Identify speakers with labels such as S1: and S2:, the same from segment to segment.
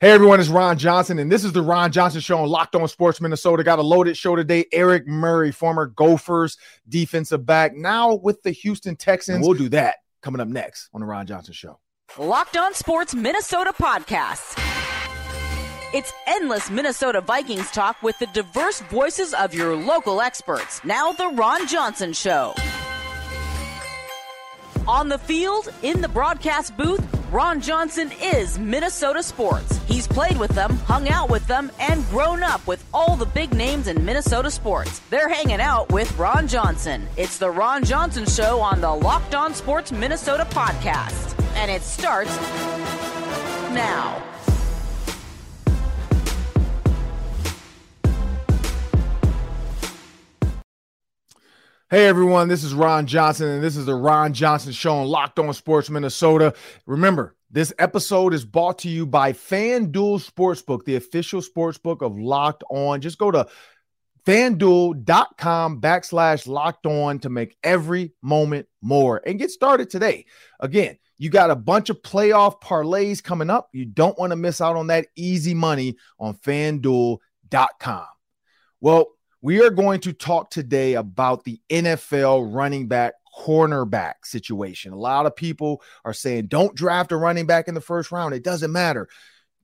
S1: Hey everyone, it's Ron Johnson, and this is the Ron Johnson Show on Locked On Sports Minnesota. Got a loaded show today. Eric Murray, former Gophers defensive back, now with the Houston Texans. And we'll do that coming up next on the Ron Johnson Show.
S2: Locked On Sports Minnesota podcast. It's endless Minnesota Vikings talk with the diverse voices of your local experts. Now the Ron Johnson Show. On the field, in the broadcast booth, Ron Johnson is Minnesota sports. He's played with them, hung out with them, and grown up with all the big names in Minnesota sports. They're hanging out with Ron Johnson. It's the Ron Johnson Show on the Locked On Sports Minnesota podcast. And it starts now.
S1: Hey everyone, this is Ron Johnson, and this is the Ron Johnson Show on Locked On Sports Minnesota. Remember, this episode is brought to you by FanDuel Sportsbook, the official sportsbook of Locked On. Just go to fanduel.com backslash locked on to make every moment more and get started today. Again, you got a bunch of playoff parlays coming up. You don't want to miss out on that easy money on fanduel.com. Well, we are going to talk today about the NFL running back cornerback situation. A lot of people are saying don't draft a running back in the first round. It doesn't matter.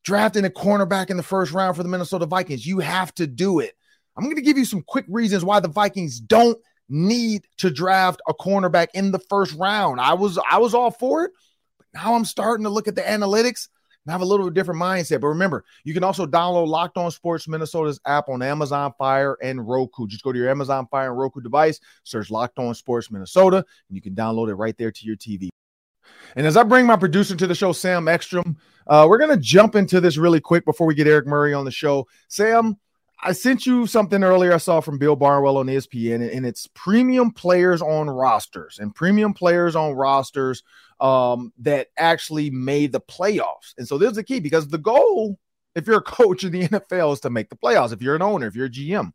S1: Drafting a cornerback in the first round for the Minnesota Vikings, you have to do it. I'm going to give you some quick reasons why the Vikings don't need to draft a cornerback in the first round. I was I was all for it, but now I'm starting to look at the analytics and have a little different mindset. But remember, you can also download Locked On Sports Minnesota's app on Amazon Fire and Roku. Just go to your Amazon Fire and Roku device, search Locked On Sports Minnesota, and you can download it right there to your TV. And as I bring my producer to the show, Sam Ekstrom, uh, we're going to jump into this really quick before we get Eric Murray on the show. Sam, I sent you something earlier I saw from Bill Barnwell on ESPN, and it's premium players on rosters and premium players on rosters um, that actually made the playoffs. And so this is the key because the goal, if you're a coach in the NFL, is to make the playoffs. If you're an owner, if you're a GM,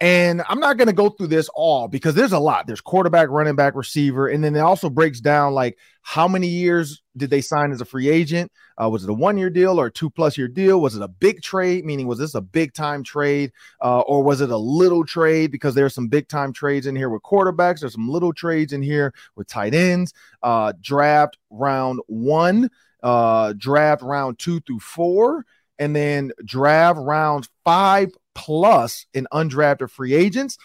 S1: and I'm not going to go through this all because there's a lot. There's quarterback, running back, receiver, and then it also breaks down like how many years did they sign as a free agent? Uh, was it a one year deal or a two plus year deal? Was it a big trade? Meaning, was this a big time trade uh, or was it a little trade? Because there's some big time trades in here with quarterbacks. There's some little trades in here with tight ends. Uh, draft round one, uh, draft round two through four, and then draft rounds five plus in undrafted free agents.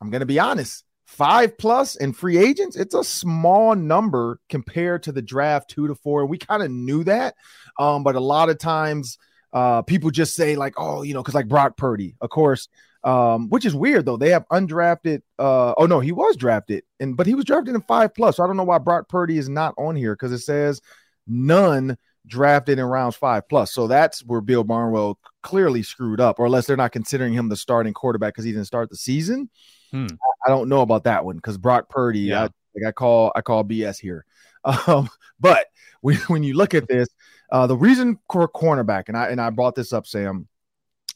S1: I'm going to be honest, five plus in free agents, it's a small number compared to the draft two to four. We kind of knew that. Um, but a lot of times uh, people just say, like, oh, you know, because like Brock Purdy, of course, um, which is weird though. They have undrafted. Uh, oh no, he was drafted, and but he was drafted in five plus. So I don't know why Brock Purdy is not on here because it says none drafted in rounds five plus. So that's where Bill Barnwell clearly screwed up, or unless they're not considering him the starting quarterback because he didn't start the season. Hmm. I don't know about that one because Brock Purdy, yeah. I, like I call I call BS here. Um, but when, when you look at this, uh, the reason for cornerback, and I and I brought this up, Sam,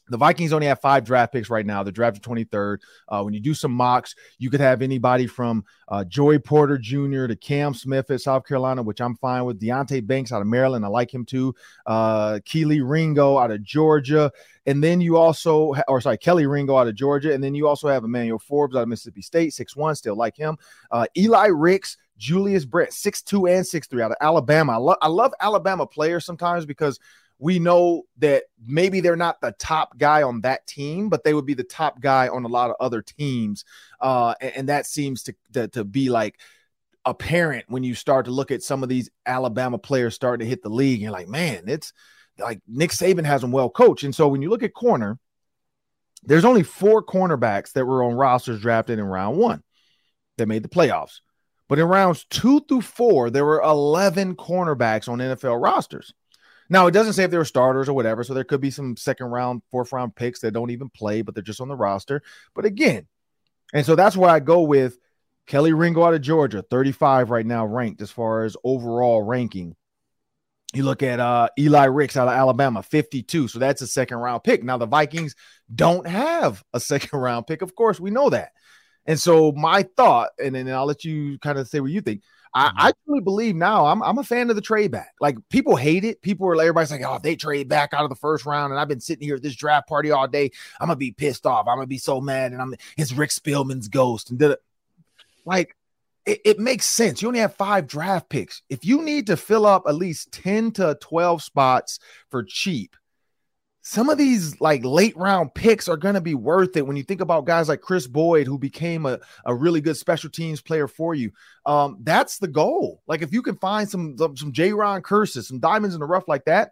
S1: the Vikings only have five draft picks right now. They're drafted 23rd. Uh, when you do some mocks, you could have anybody from uh, Porter Jr. to Cam Smith at South Carolina, which I'm fine with. Deonte Banks out of Maryland. I like him too. Uh, Kelee Ringo out of Georgia. And then you also, or sorry, Kelly Ringo out of Georgia. And then you also have Emmanuel Forbes out of Mississippi State, six one, still like him. Uh, Eli Ricks, Julius Brent, six two and six three out of Alabama. I, lo- I love Alabama players sometimes because – we know that maybe they're not the top guy on that team, but they would be the top guy on a lot of other teams. Uh, and, and, that seems to, to, to be like apparent when you start to look at some of these Alabama players starting to hit the league. You're like, man, it's like Nick Saban has them well coached. And so when you look at corner, there's only four cornerbacks that were on rosters drafted in round one that made the playoffs. But in rounds two through four, there were 11 cornerbacks on NFL rosters. Now it doesn't say if they were starters or whatever, so there could be some second round, fourth round picks that don't even play, but they're just on the roster. But again, and so that's where I go with Kelly Ringo out of Georgia, 35 right now, ranked as far as overall ranking. You look at uh, Eli Ricks out of Alabama, 52. So that's a second round pick. Now, the Vikings don't have a second round pick. Of course, we know that. And so, my thought, and then I'll let you kind of say what you think. I, uh-huh. I truly believe now I'm I'm a fan of the trade back. Like people hate it. People are like everybody's like, oh, if they trade back out of the first round, and I've been sitting here at this draft party all day. I'm gonna be pissed off. I'm gonna be so mad, and I'm it's Rick Spielman's ghost. And did it like it, it makes sense. You only have five draft picks. If you need to fill up at least 10 to 12 spots for cheap, some of these like late round picks are going to be worth it when you think about guys like Kris Boyd, who became a, a really good special teams player for you. Um, that's the goal. Like if you can find some some, some Jayron Kearses, some diamonds in the rough like that,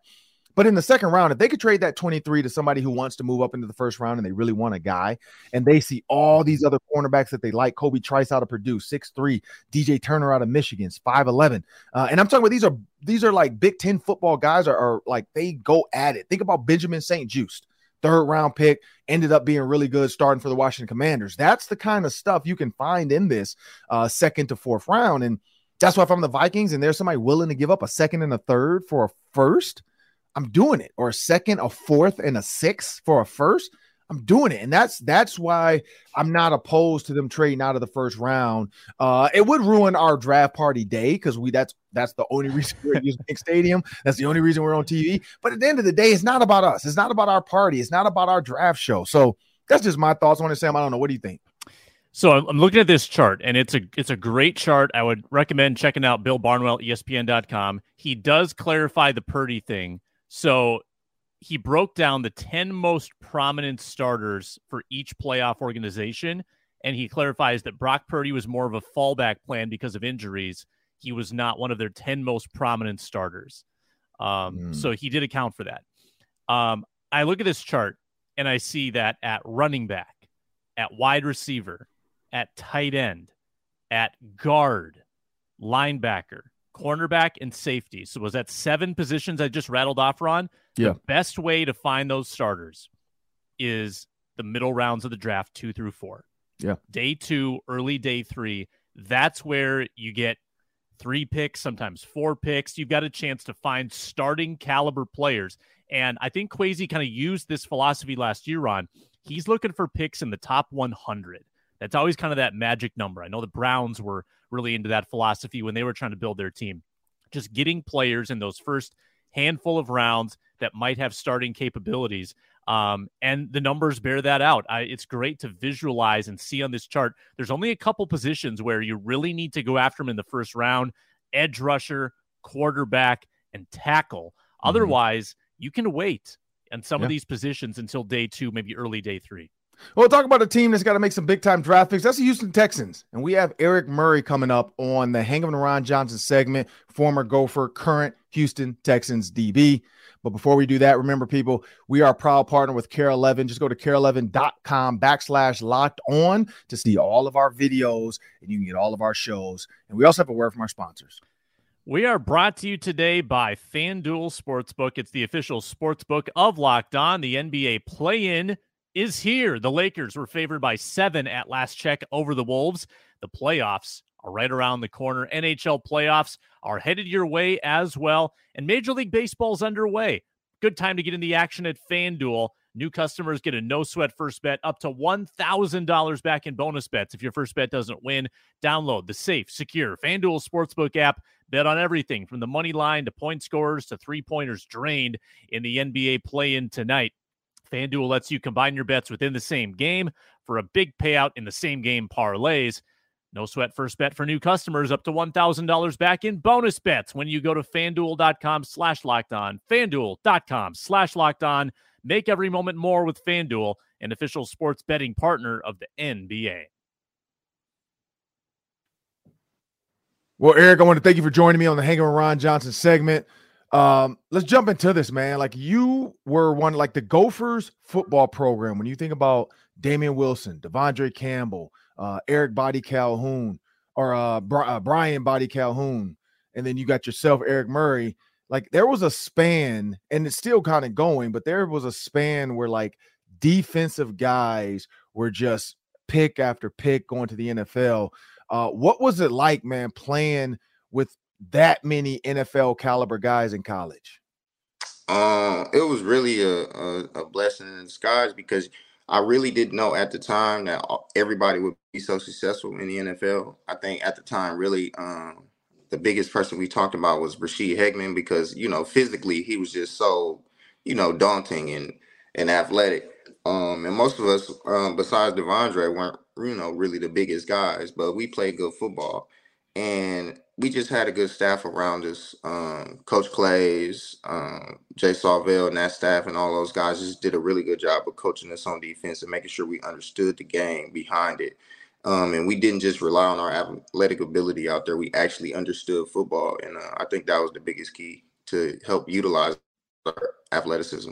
S1: but in the second round, if they could trade that 23 to somebody who wants to move up into the first round and they really want a guy, and they see all these other cornerbacks that they like Cory Trice out of Purdue, 6'3, DJ Turner out of Michigan, 5'11. Uh, and I'm talking about these are these are like Big Ten football guys are, are like they go at it. Think about Benjamin St-Juste, third round pick, ended up being really good starting for the Washington Commanders. That's the kind of stuff you can find in this uh, second to fourth round. And that's why if I'm the Vikings and there's somebody willing to give up a second and a third for a first – I'm doing it, or a second, a fourth, and a sixth for a first. I'm doing it, and that's that's why I'm not opposed to them trading out of the first round. Uh, it would ruin our draft party day because we that's that's the only reason we're using Big Stadium. That's the only reason we're on TV. But at the end of the day, it's not about us. It's not about our party. It's not about our draft show. So that's just my thoughts on it, Sam. I don't know. What do you think?
S3: So I'm looking at this chart, and it's a it's a great chart. I would recommend checking out Bill Barnwell, ESPN.com. He does clarify the Purdy thing so he broke down the 10 most prominent starters for each playoff organization. And he clarifies that Brock Purdy was more of a fallback plan because of injuries. He was not one of their 10 most prominent starters. Um, mm. So he did account for that. Um, I look at this chart and I see that at running back, at wide receiver, at tight end, at guard, linebacker, cornerback, and safety. So was that seven positions I just rattled off, Ron?
S1: Yeah.
S3: The best way to find those starters is the middle rounds of the draft, two through four.
S1: Yeah.
S3: Day two, early day three. That's where you get three picks, sometimes four picks. You've got a chance to find starting caliber players. And I think Kwesi kind of used this philosophy last year, Ron. He's looking for picks in the top 100. That's always kind of that magic number. I know the Browns were really into that philosophy when they were trying to build their team. Just getting players in those first handful of rounds that might have starting capabilities. Um, and the numbers bear that out. I, it's great to visualize and see on this chart. There's only a couple positions where you really need to go after them in the first round edge rusher, quarterback, and tackle. Mm-hmm. Otherwise, you can wait on some yeah. of these positions until day two, maybe early day three.
S1: Well, talk about a team that's got to make some big time draft picks. That's the Houston Texans. And we have Eric Murray coming up on the Hang of Ron Johnson segment, former Gopher, current Houston Texans DB. But before we do that, remember, people, we are a proud partner with KARE 11. Just go to kare11.com backslash locked on to see all of our videos and you can get all of our shows. And we also have a word from our sponsors.
S3: We are brought to you today by FanDuel Sportsbook. It's the official sportsbook of Locked On, the NBA play in is here. The Lakers were favored by seven at last check over the Wolves. The playoffs are right around the corner. NHL playoffs are headed your way as well. And Major League Baseball's underway. Good time to get in the action at FanDuel. New customers get a no sweat first bet up to $1,000 back in bonus bets if your first bet doesn't win. Download the safe, secure FanDuel Sportsbook app. Bet on everything from the money line to point scorers to three pointers drained in the NBA play in tonight. FanDuel lets you combine your bets within the same game for a big payout in the same game parlays. No sweat first bet for new customers up to $1,000 back in bonus bets when you go to fanduel.com slash locked on. Fanduel.com slash locked on. Make every moment more with Fanduel, an official sports betting partner of the NBA.
S1: Well, Eric, I want to thank you for joining me on the Hanging with Ron Johnson segment. Um, let's jump into this, man. Like you were one like the Gophers football program. When you think about Damien Wilson, De'Vondre Campbell, uh, Eric Boddy-Calhoun, or uh, uh, Brian Boddy-Calhoun, and then you got yourself, Eric Murray. Like there was a span, and it's still kind of going, but there was a span where like defensive guys were just pick after pick going to the NFL. Uh, what was it like, man, playing with that many NFL caliber guys in college?
S4: Uh, it was really a, a, a blessing in disguise because I really didn't know at the time that everybody would be so successful in the NFL. I think at the time, really, um, the biggest person we talked about was Ra'Shede Hickman because you know physically he was just so you know daunting and and athletic. Um, and most of us, um, besides De'Vondre, weren't you know really the biggest guys, but we played good football, and we just had a good staff around us. Um, Coach Claeys, um, Jay Sawvel, and that staff, and all those guys just did a really good job of coaching us on defense and making sure we understood the game behind it. Um, and we didn't just rely on our athletic ability out there. We actually understood football, and uh, I think that was the biggest key to help utilize our athleticism.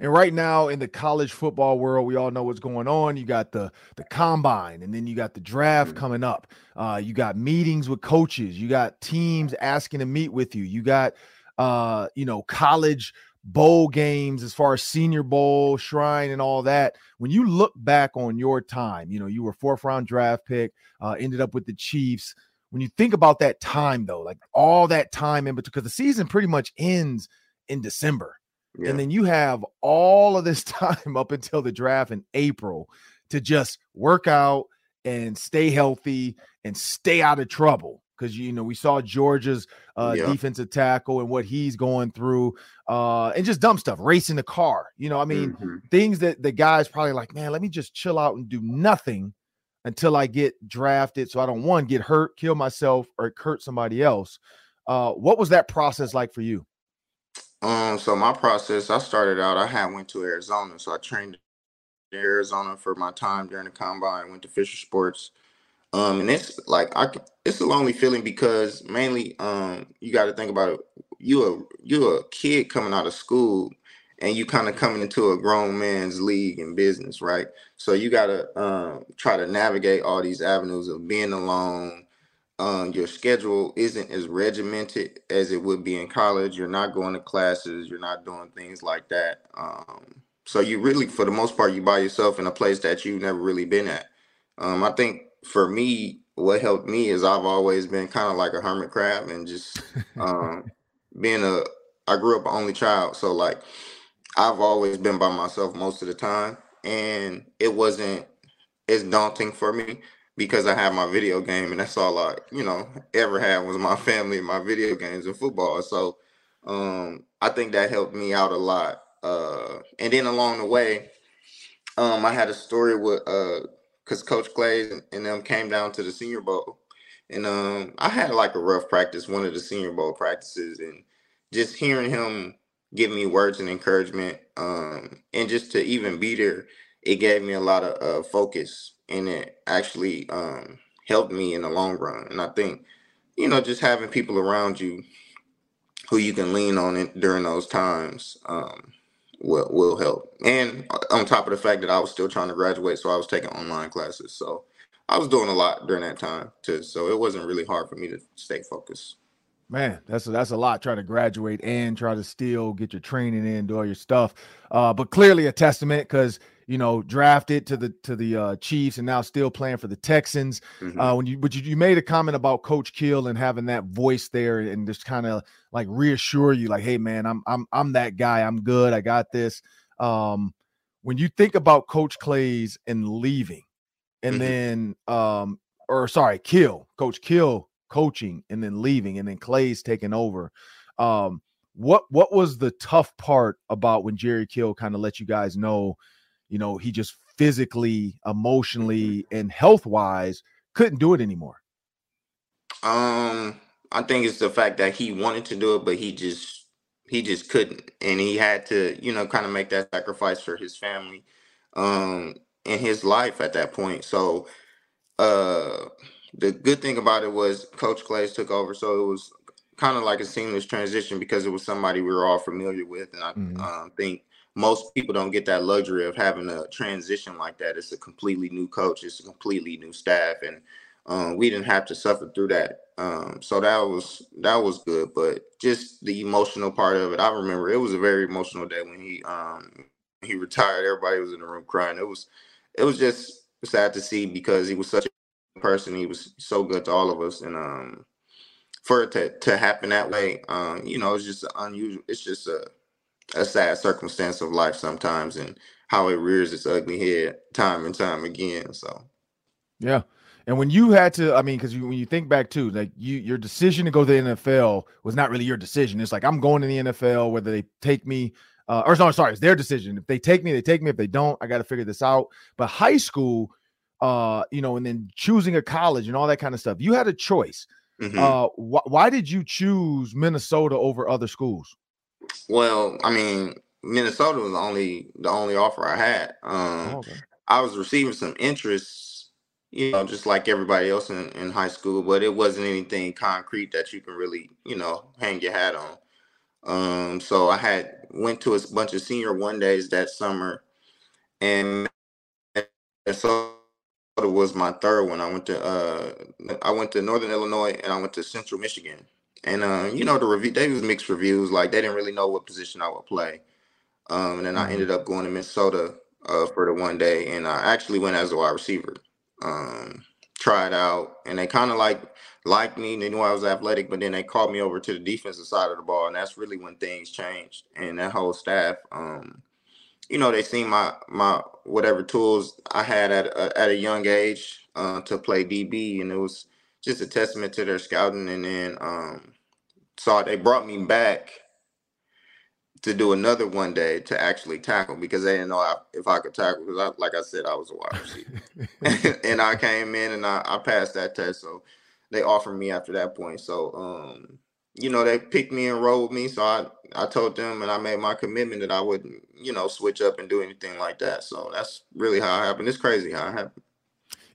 S1: And right now in the college football world, we all know what's going on. You got the the combine, and then you got the draft mm-hmm. coming up. Uh, you got meetings with coaches. You got teams asking to meet with you. You got uh, you know college bowl games as far as Senior Bowl, Shrine, and all that. When you look back on your time, you know you were fourth round draft pick, uh, ended up with the Chiefs. When you think about that time, though, like all that time in between, because the season pretty much ends in December yeah. And then you have all of this time up until the draft in April to just work out and stay healthy and stay out of trouble. Because you know we saw Georgia's uh, yeah. defensive tackle and what he's going through, uh, and just dumb stuff, racing the car. You know, I mean, mm-hmm. things that the guys probably like, man, let me just chill out and do nothing until I get drafted, so I don't one get hurt, kill myself, or hurt somebody else. Uh, what was that process like for you?
S4: Um, so my process, I started out, I had went to Arizona, so I trained in Arizona for my time during the combine, went to Fischer Sports. Um, and it's like I it's a lonely feeling because mainly um you got to think about it. You a you a kid coming out of school and you kind of coming into a grown man's league and business, right? So you got to um, try to navigate all these avenues of being alone, um, your schedule isn't as regimented as it would be in college. You're not going to classes. You're not doing things like that. Um, so you really, for the most part, you by yourself in a place that you've never really been at. Um, I think for me, what helped me is I've always been kind of like a hermit crab and just um, being a. I grew up an only child, so like I've always been by myself most of the time, and it wasn't as daunting for me because I have my video game and that's all I, you know, ever had was my family and my video games and football. So um I think that helped me out a lot. Uh and then along the way, um I had a story with uh because Coach Clay and them came down to the senior bowl. And um I had like a rough practice, one of the senior bowl practices, and just hearing him give me words and encouragement, um, and just to even be there, it gave me a lot of uh, focus and it actually um, helped me in the long run. And I think, you know, just having people around you who you can lean on in, during those times um, will will help. And on top of the fact that I was still trying to graduate, so I was taking online classes, so I was doing a lot during that time too. So it wasn't really hard for me to stay focused.
S1: Man, that's a, that's a lot trying to graduate and try to still get your training in, do all your stuff. Uh, but clearly a testament because you know, drafted to the to the uh, Chiefs and now still playing for the Texans. Mm-hmm. Uh, when you but you, you made a comment about Coach Kill and having that voice there and just kind of like reassure you, like, hey man, I'm I'm I'm that guy. I'm good. I got this. Um, when you think about Coach Claeys and leaving, and mm-hmm. then um, or sorry, Kill, Coach Kill coaching and then leaving, and then Claeys taking over. Um, what what was the tough part about when Jerry Kill kind of let you guys know? You know, he just physically, emotionally, and health wise couldn't do it anymore?
S4: Um, I think it's the fact that he wanted to do it, but he just he just couldn't, and he had to, you know, kind of make that sacrifice for his family, um, and his life at that point. So, uh, the good thing about it was Coach Claeys took over, so it was kind of like a seamless transition because it was somebody we were all familiar with, and I mm-hmm. um, think most people don't get that luxury of having a transition like that. It's a completely new coach, it's a completely new staff, and um, we didn't have to suffer through that. Um, so that was that was good, but just the emotional part of it, I remember it was a very emotional day when he um, he retired. Everybody was in the room crying. It was it was just sad to see because he was such a person. He was so good to all of us, and um, for it to, to happen that way, um, you know, it's just unusual. It's just a a sad circumstance of life sometimes and how it rears its ugly head time and time again. So,
S1: yeah. And when you had to, I mean, because when you think back to like you, your decision to go to the NFL was not really your decision. It's like I'm going to the NFL, whether they take me, uh, or no, sorry, it's their decision. If they take me, they take me. If they don't, I got to figure this out. But high school, uh, you know, and then choosing a college and all that kind of stuff, you had a choice. Mm-hmm. Uh, wh- why did you choose Minnesota over other schools?
S4: Well, I mean, Minnesota was the only the only offer I had. Um, oh, okay. I was receiving some interest you know, just like everybody else in, in high school, but it wasn't anything concrete that you can really, you know, hang your hat on. Um, so I had went to a bunch of senior one days that summer, and so it was my third one. I went to uh, I went to Northern Illinois and I went to Central Michigan, and uh, you know the review they was mixed reviews. Like they didn't really know what position I would play. Um, and then I mm-hmm. ended up going to Minnesota uh, for the one day, and I actually went as a wide receiver um, tried out, and they kind of like liked me. They knew I was athletic, but then they called me over to the defensive side of the ball, and that's really when things changed. And that whole staff, um, you know, they seen my my whatever tools I had at a, at a young age uh, to play DB, and it was just a testament to their scouting. And then um, so they brought me back to do another one day to actually tackle because they didn't know if I could tackle because I, like I said, I was a wide receiver, and I came in and I, I, passed that test. So they offered me after that point. So um, you know, they picked me and rolled me. So I I told them and I made my commitment that I wouldn't you know switch up and do anything like that. So that's really how it happened. It's crazy how it happened.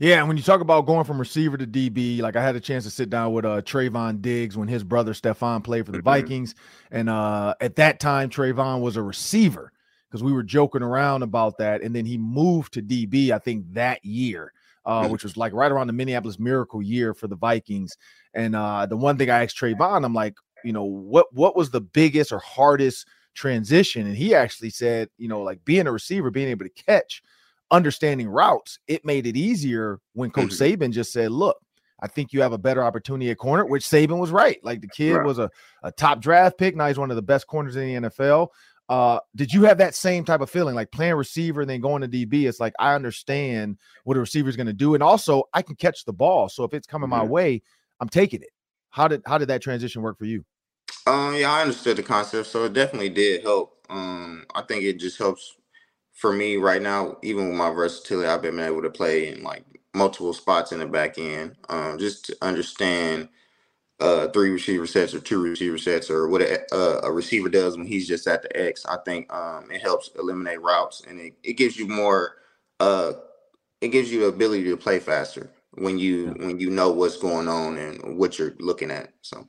S1: Yeah, and when you talk about going from receiver to DB, like I had a chance to sit down with uh Trevon Diggs when his brother Stefon played for the mm-hmm. Vikings. And uh at that time, Trevon was a receiver because we were joking around about that. And then he moved to DB, I think, that year, uh, mm-hmm. which was like right around the Minneapolis Miracle year for the Vikings. And uh the one thing I asked Trevon, I'm like, you know, what what was the biggest or hardest transition? And he actually said, you know, like being a receiver, being able to catch understanding routes, it made it easier when Coach mm-hmm. Saban just said, look, I think you have a better opportunity at corner, which Saban was right. Like the kid right. was a, a top draft pick. Now he's one of the best corners in the NFL. Uh, did you have that same type of feeling like playing receiver and then going to DB? It's like I understand what a receiver is going to do, and also I can catch the ball. So if it's coming mm-hmm. my way, I'm taking it. How did how did that transition work for you?
S4: Um, yeah, I understood the concept, so it definitely did help. Um, I think it just helps for me right now, even with my versatility, I've been able to play in like multiple spots in the back end. Um, just to understand uh, three receiver sets or two receiver sets or what a, uh, a, receiver does when he's just at the X. I think um, it helps eliminate routes and it, it gives you more. Uh, it gives you the ability to play faster when you when you know what's going on and what you're looking at. So,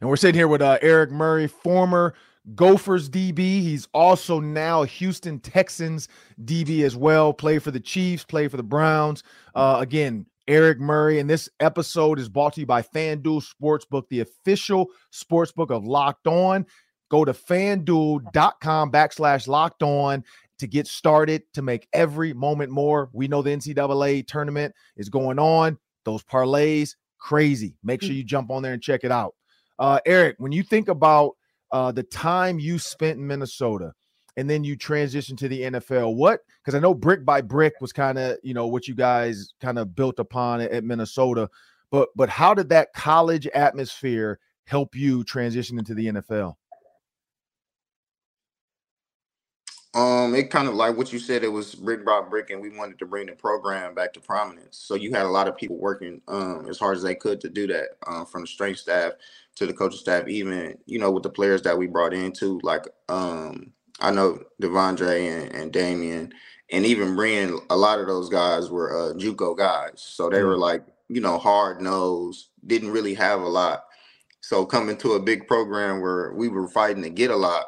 S1: and we're sitting here with uh, Eric Murray, former Gophers DB. He's also now Houston Texans DB as well. Play for the Chiefs, play for the Browns. Uh, again, Eric Murray. And this episode is brought to you by FanDuel Sportsbook, the official sportsbook of Locked On. Go to fanduel.com backslash locked on to get started to make every moment more. We know the NCAA tournament is going on. Those parlays, crazy. Make sure you jump on there and check it out. Uh, Eric, when you think about uh, the time you spent in Minnesota and then you transition to the NFL. What? Because I know brick by brick was kind of you know what you guys kind of built upon at, at Minnesota, but but how did that college atmosphere help you transition into the NFL?
S4: Um, it kind of like what you said. It was brick by brick, and we wanted to bring the program back to prominence. So you had a lot of people working um as hard as they could to do that, um, from the strength staff to the coaching staff, even you know with the players that we brought into, like um, I know De'Vondre and, and Damien, and even Brian. A lot of those guys were uh, JUCO guys, so they mm-hmm. were like you know hard nosed, didn't really have a lot. So coming to a big program where we were fighting to get a lot,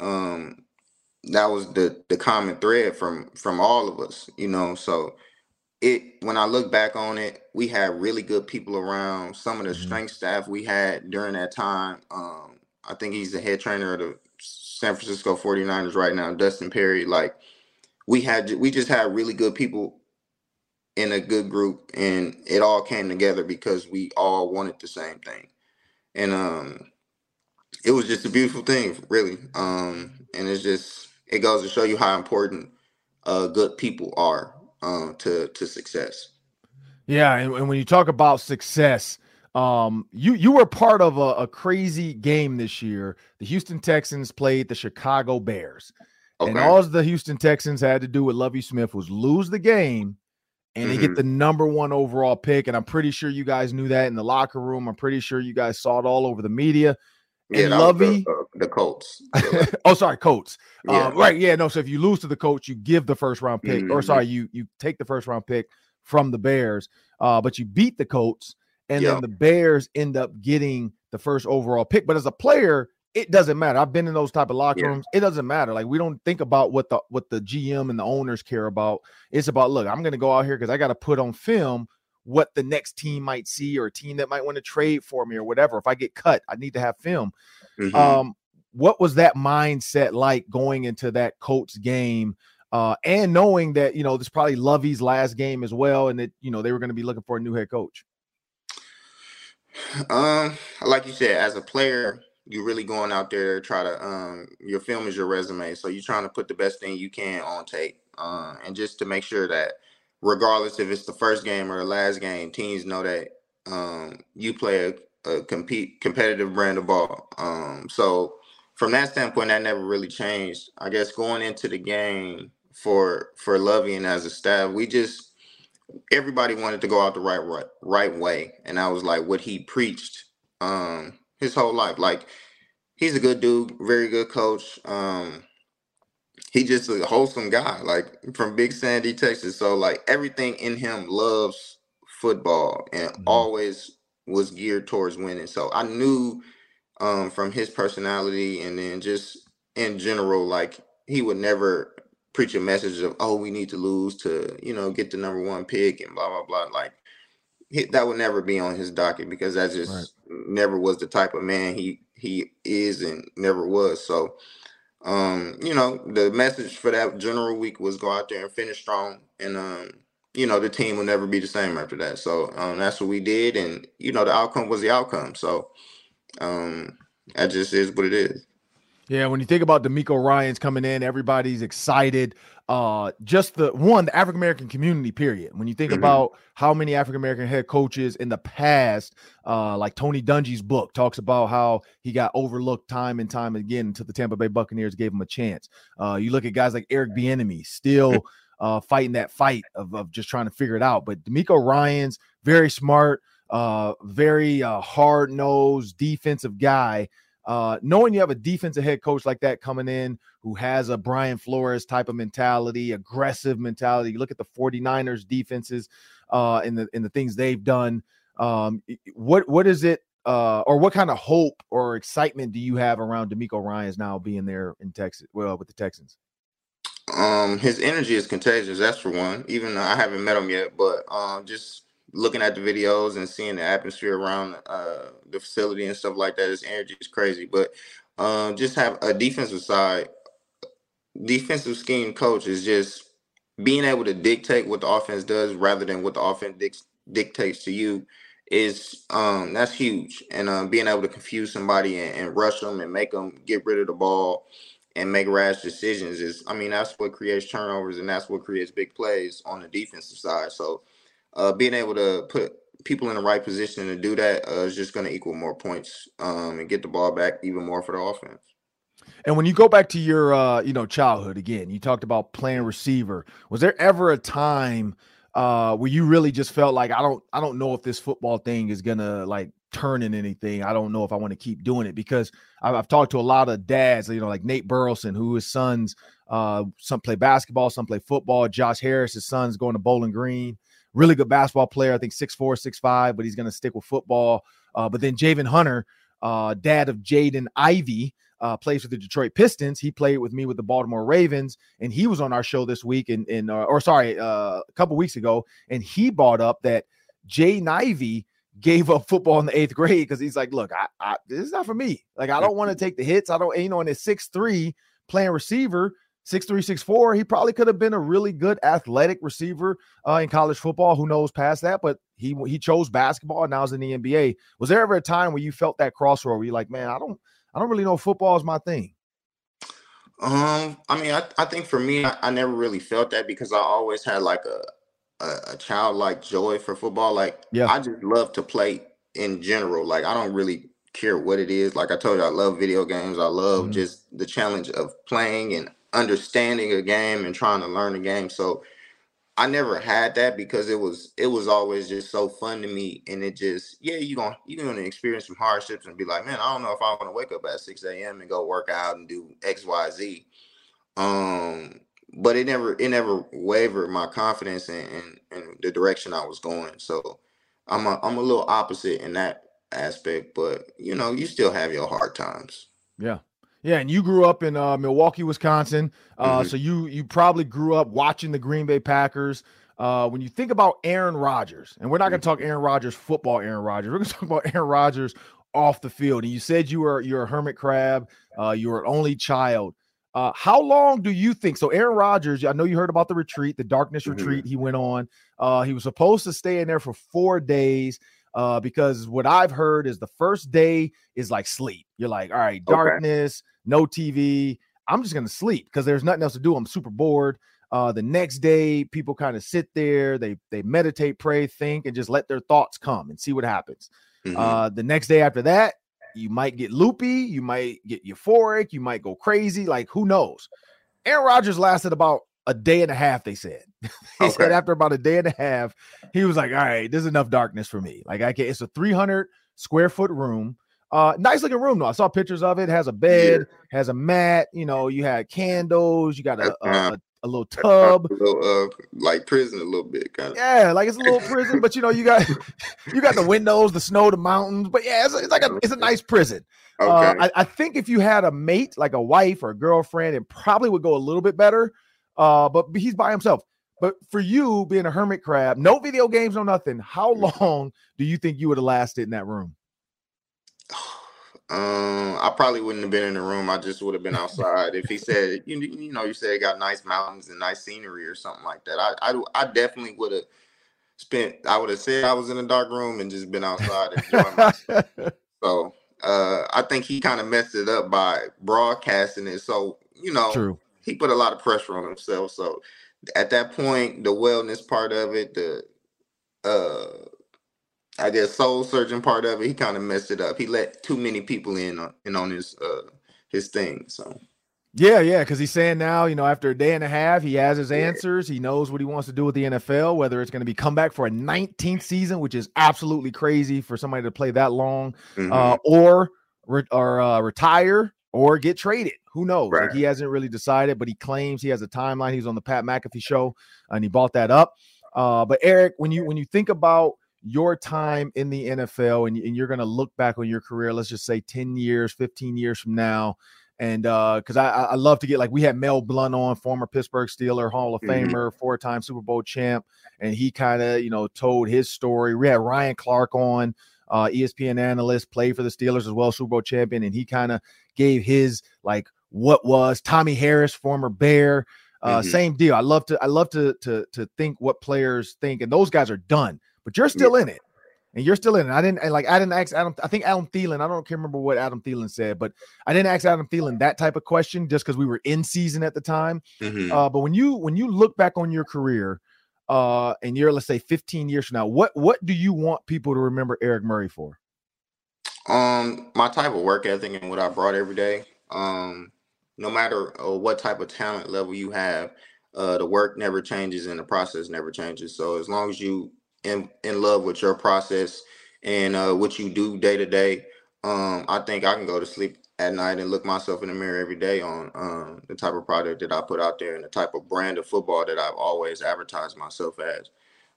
S4: um, that was the the common thread from from all of us, you know. So it when I look back on it, we had really good people around. Some of the mm-hmm. strength staff we had during that time. Um, I think he's the head trainer of the San Francisco 49ers right now, Dustin Perry. Like we had we just had really good people in a good group and it all came together because we all wanted the same thing. And um it was just a beautiful thing, really. Um and it's just it goes to show you how important uh good people are uh, to to success.
S1: Yeah, and, and when you talk about success, um, you you were part of a, a, crazy game this year. The Houston Texans played the Chicago Bears, okay. and all the Houston Texans had to do with Lovie Smith was lose the game, and mm-hmm. they get mm-hmm. the number one overall pick. And I'm pretty sure you guys knew that in the locker room. I'm pretty sure you guys saw it all over the media.
S4: Yeah, and Lovie, the, uh, the, Colts.
S1: oh, sorry, Colts. Yeah. Uh, right, yeah, no. So if you lose to the Colts, you give the first round pick, mm-hmm. or sorry, you you take the first round pick from the Bears. Uh, but you beat the Colts and yep. then the Bears end up getting the first overall pick. But as a player, it doesn't matter. I've been in those type of locker yeah. rooms. It doesn't matter. Like we don't think about what the what the GM and the owners care about. It's about look, I'm going to go out here because I got to put on film what the next team might see or a team that might want to trade for me or whatever. If I get cut, I need to have film. Mm-hmm. Um, what was that mindset like going into that coach game? Uh, and knowing that you know this probably Lovie's last game as well, and that you know they were going to be looking for a new head coach.
S4: Um, like you said, as a player, you're really going out there try to um your film is your resume. So you're trying to put the best thing you can on tape. Uh, and just to make sure that regardless if it's the first game or the last game, teams know that um you play a, a compete competitive brand of ball. Um so from that standpoint, that never really changed. I guess going into the game for for Lovie and as a staff, we just everybody wanted to go out the right right right way, and I was like what he preached um his whole life. Like he's a good dude, very good coach. Um he just a wholesome guy, like from Big Sandy, Texas. So like everything in him loves football and mm-hmm. always was geared towards winning. So I knew um from his personality and then just in general, like he would never preach a message of oh we need to lose to you know get the number one pick and blah blah blah like he, that would never be on his docket because that just right. never was the type of man he he is and never was so um you know the message for that general week was go out there and finish strong and um you know the team will never be the same after that. So um that's what we did and you know the outcome was the outcome. So um that just is what it is.
S1: Yeah, when you think about DeMeco Ryans coming in, everybody's excited. Uh, just the one, the African American community, period. When you think mm-hmm. about how many African American head coaches in the past, uh, like Tony Dungy's book talks about how he got overlooked time and time again until the Tampa Bay Buccaneers gave him a chance. Uh, you look at guys like Eric Bieniemy, still uh, fighting that fight of, of just trying to figure it out. But DeMeco Ryans, very smart, uh, very uh, hard nosed defensive guy uh, knowing you have a defensive head coach like that coming in who has a Brian Flores type of mentality, aggressive mentality. You look at the 49ers defenses uh, and the and the things they've done. Um, what what is it uh, or what kind of hope or excitement do you have around DeMeco Ryans now being there in Texas? Well, with the Texans.
S4: Um, his energy is contagious. That's for one. Even though I haven't met him yet, but um, just looking at the videos and seeing the atmosphere around uh, the facility and stuff like that, his energy is crazy. But um, just have a defensive side, defensive scheme coach is just being able to dictate what the offense does rather than what the offense dic- dictates to you is um that's huge and um being able to confuse somebody and, and rush them and make them get rid of the ball and make rash decisions is i mean that's what creates turnovers and that's what creates big plays on the defensive side so uh, being able to put people in the right position to do that uh, is just going to equal more points um, and get the ball back even more for the offense.
S1: And when you go back to your, uh, you know, childhood again, you talked about playing receiver. Was there ever a time uh, where you really just felt like I don't, I don't know if this football thing is gonna like turn in anything. I don't know if I want to keep doing it because I've, I've, talked to a lot of dads, you know, like Nate Burleson, who his sons, uh, some play basketball, some play football. Josh Harris, his son's going to Bowling Green really good basketball player. I think six four, six five, but he's going to stick with football. Uh, but then Javin Hunter, uh, dad of Jaden Ivey, uh, plays for the Detroit Pistons. He played with me with the Baltimore Ravens, and he was on our show this week, and in, in uh, or sorry, uh, a couple weeks ago, and he brought up that Jaden Ivey gave up football in the eighth grade because he's like, look, I, I, this is not for me. Like, I don't want to take the hits. I don't, you know, and it's six three playing receiver six three, six four. He probably could have been a really good athletic receiver uh, in college football. Who knows past that? But he he chose basketball and now he's in the NBA. Was there ever a time where you felt that crossroad where you're like, man, I don't I don't really know football is my thing?
S4: Um, I mean, I, I think for me, I, I never really felt that because I always had like a a, a childlike joy for football. Like
S1: Yeah.
S4: I just love to play in general. Like I don't really care what it is. Like I told you, I love video games. I love
S1: Mhm.
S4: just the challenge of playing and understanding a game and trying to learn the game. So I never had that because it was it was always just so fun to me. And it just yeah, you gonna you're gonna experience some hardships and be like, man, I don't know if I want to wake up at 6 a.m. and go work out and do X, Y, Z. Um, but it never it never wavered my confidence in, in, in the direction I was going. So I'm a I'm a little opposite in that aspect, but you know, you still have your hard times.
S1: Yeah. Yeah, and you grew up in uh, Milwaukee, Wisconsin. Uh,
S4: Mhm.
S1: So you you probably grew up watching the Green Bay Packers. Uh, when you think about Aaron Rodgers, and we're not going to talk Aaron Rodgers football, Aaron Rodgers. We're going to talk about Aaron Rodgers off the field. And you said you were you're a hermit crab. Uh, you were an only child. Uh, how long do you think? So Aaron Rodgers, I know you heard about the retreat, the darkness
S4: Mhm.
S1: retreat he went on. Uh, he was supposed to stay in there for four days. Uh, because what I've heard is the first day is like sleep. You're like, all right,
S4: Okay.
S1: darkness, no TV. I'm just gonna sleep because there's nothing else to do. I'm super bored. Uh, the next day, people kind of sit there, they they meditate, pray, think, and just let their thoughts come and see what happens.
S4: Mhm.
S1: Uh, the next day after that, you might get loopy, you might get euphoric, you might go crazy. Like who knows? Aaron Rodgers lasted about a day and a half. They said. he said after about a day and a half, he was like, "All right, there's enough darkness for me. Like I can. It's a 300 square foot room. Uh, nice looking room though. I saw pictures of it. Has a bed, has a mat. You know, you had candles. You got a a,
S4: Uh-huh.
S1: a, a little tub.
S4: a little, uh, like prison a little bit, kind of.
S1: Yeah, like it's a little prison, but you know, you got you got the windows, the snow, the mountains. But yeah, it's, it's like a it's a nice prison.
S4: Okay.
S1: Uh, I, I think if you had a mate, like a wife or a girlfriend, it probably would go a little bit better. Uh, but he's by himself. But for you being a hermit crab, no video games, no nothing. How
S4: Mm.
S1: long do you think you would have lasted in that room?
S4: Um, I probably wouldn't have been in the room. I just would have been outside. if he said, you, you know, you said it got nice mountains and nice scenery or something like that, I I, I definitely would have spent. I would have said I was in a dark room and just been outside enjoying. So uh, I think he kind of messed it up by broadcasting it. So you know,
S1: True.
S4: He put a lot of pressure on himself. So at that point, the wellness part of it, the uh I guess soul searching part of it, he kind of messed it up. He let too many people in on in on his uh his thing. So
S1: Yeah, yeah, because he's saying now, you know, after a day and a half, he has his answers. He knows what he wants to do with the NFL, whether it's going to be come back for a 19th season, which is absolutely crazy for somebody to play that long,
S4: mhm.
S1: uh, or re- or uh, retire or get traded. Who knows? Like he hasn't really decided, but he claims he has a timeline. He was on the Pat McAfee show and he bought that up. Uh, but Eric, when you when you think about your time in the NFL and, and you're going to look back on your career, let's just say 10 years, 15 years from now, and uh, because I, I I love to get like we had Mel Blount on, former Pittsburgh Steeler, Hall of
S4: Mhm.
S1: Famer, four-time Super Bowl champ, and he kind of you know told his story. We had Ryan Clark on, uh, ESPN analyst, played for the Steelers as well, Super Bowl champion, and he kind of gave his like what was Tommie Harris, former Bear. Uh,
S4: Mhm.
S1: Same deal. I love to I love to to to think what players think, and those guys are done, but you're still in it and you're still in it. I didn't and like I didn't ask Adam. I think Adam Thielen. I don't can't remember what Adam Thielen said, but I didn't ask Adam Thielen that type of question just because we were in season at the time.
S4: Mhm.
S1: Uh, but when you when you look back on your career, uh, and you're let's say 15 years from now, what what do you want people to remember Eric Murray for?
S4: Um, my type of work ethic and what I brought every day. Um, no matter uh, what type of talent level you have, uh, the work never changes and the process never changes. So as long as you in in love with your process and uh, what you do day to day, um, I think I can go to sleep at night and look myself in the mirror every day on um, the type of product that I put out there and the type of brand of football that I've always advertised myself as.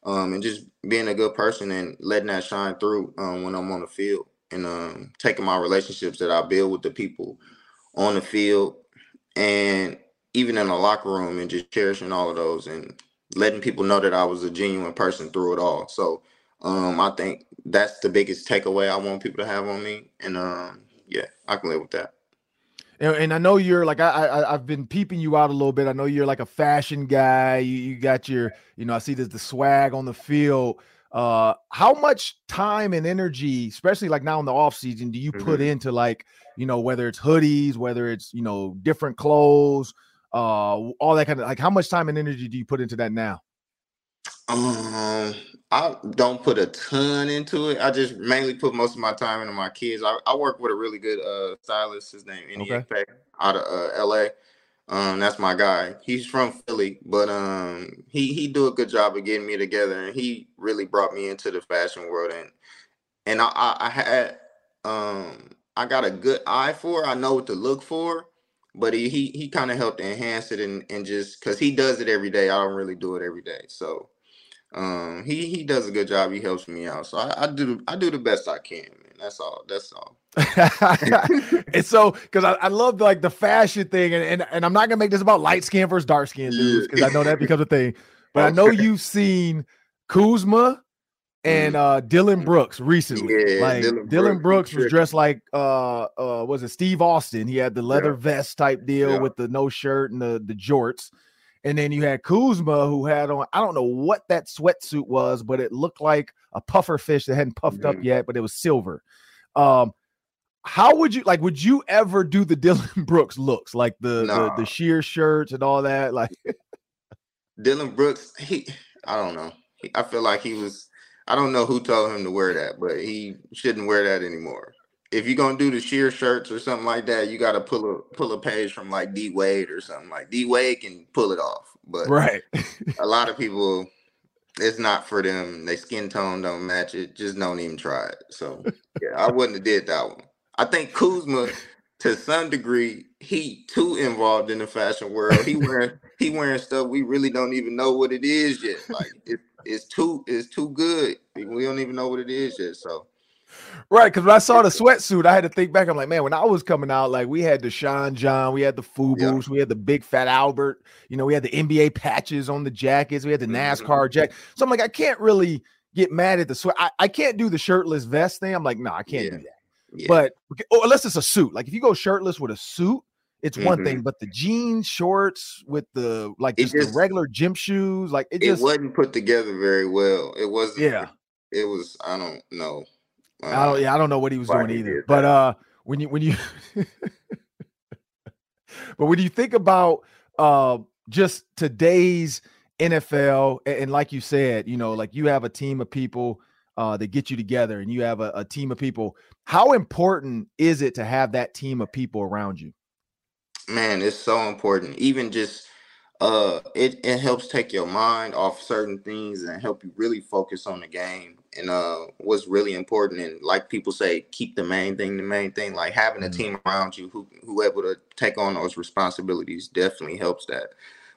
S4: Um, and just being a good person and letting that shine through um, when I'm on the field and um, taking my relationships that I build with the people on the field and even in the locker room and just cherishing all of those and letting people know that I was a genuine person through it all. So um, I think that's the biggest takeaway I want people to have on me. And um, yeah, I can live with that.
S1: And, and I know you're like I, I I've been peeping you out a little bit. I know you're like a fashion guy. You you got your you know I see there's the swag on the field. Uh, how much time and energy, especially like now in the off season, do you put
S4: Mhm.
S1: into like you know whether it's hoodies, whether it's you know different clothes, uh, all that kind of like how much time and energy do you put into that now?
S4: Um, I don't put a ton into it. I just mainly put most of my time into my kids. I, I work with a really good uh stylist. His name okay. Peck out of uh, LA. Um, that's my guy. He's from Philly, but um, he he do a good job of getting me together, and he really brought me into the fashion world. And and I I, I had um I got a good eye for. I know what to look for, but he he, he kind of helped enhance it and and just because he does it every day. I don't really do it every day, so um, he he does a good job. He helps me out, so I, I do I do the best I can, man. That's all. That's all.
S1: and so because I, I love like the fashion thing, and, and and I'm not gonna make this about light skin versus dark skin dudes because I know that becomes a thing. But okay. I know you've seen Kuzma and mm-hmm. uh Dillon Brooks recently. Yeah, like Dylan, Dillon Brooks, Brooks was dressed like uh uh was it Steve Austin? He had the leather yeah. vest type deal yeah. with the no shirt and the the jorts. And then you had Kuzma, who had on, I don't know what that sweatsuit was, but it looked like a puffer fish that hadn't puffed mm-hmm. up yet, but it was silver. Um, how would you like? Would you ever do the Dillon Brooks looks, like the nah. the, the sheer shirts and all that? Like
S4: Dillon Brooks, he, I don't know. I feel like he was. I don't know who told him to wear that, but he shouldn't wear that anymore if you're gonna do the sheer shirts or something like that, you gotta pull a pull a page from like D Wade or something like D Wade can pull it off. But
S1: right,
S4: a lot of people it's not for them. They skin tone don't match it. Just don't even try it. So yeah, I wouldn't have did that one. I think Kuzma, to some degree, he too involved in the fashion world. He wearing he wearing stuff we really don't even know what it is yet. Like it, it's too it's too good. We don't even know what it is yet. So
S1: Right, because when I saw the sweatsuit, I had to think back. I'm like, man, when I was coming out, like we had the Sean John, we had the Fubu's, yeah. we had the Big Fat Albert, you know, we had the NBA patches on the jackets, we had the mm-hmm. NASCAR jacket. So I'm like, I can't really get mad at the sweat. I, I can't do the shirtless vest thing. I'm like, no, nah, I can't yeah. do that. Yeah. But oh, unless it's a suit, like if you go shirtless with a suit, it's mm-hmm. one thing. But the jeans, shorts with the like just, just, the regular gym shoes, like it just
S4: it wasn't put together very well. It wasn't. Yeah. It was. I don't know.
S1: I don't. Yeah, I don't know what he was doing either. But uh, when you when you, but when you think about uh, just today's NFL, and, and, like you said, you know, like you have a team of people uh, that get you together, and you have a, a team of people. How important is it to have that team of people around you?
S4: Man, it's so important. Even just uh it, it helps take your mind off certain things and help you really focus on the game and uh what's really important and like people say keep the main thing the main thing like having a mm-hmm. team around you who who able to take on those responsibilities definitely helps that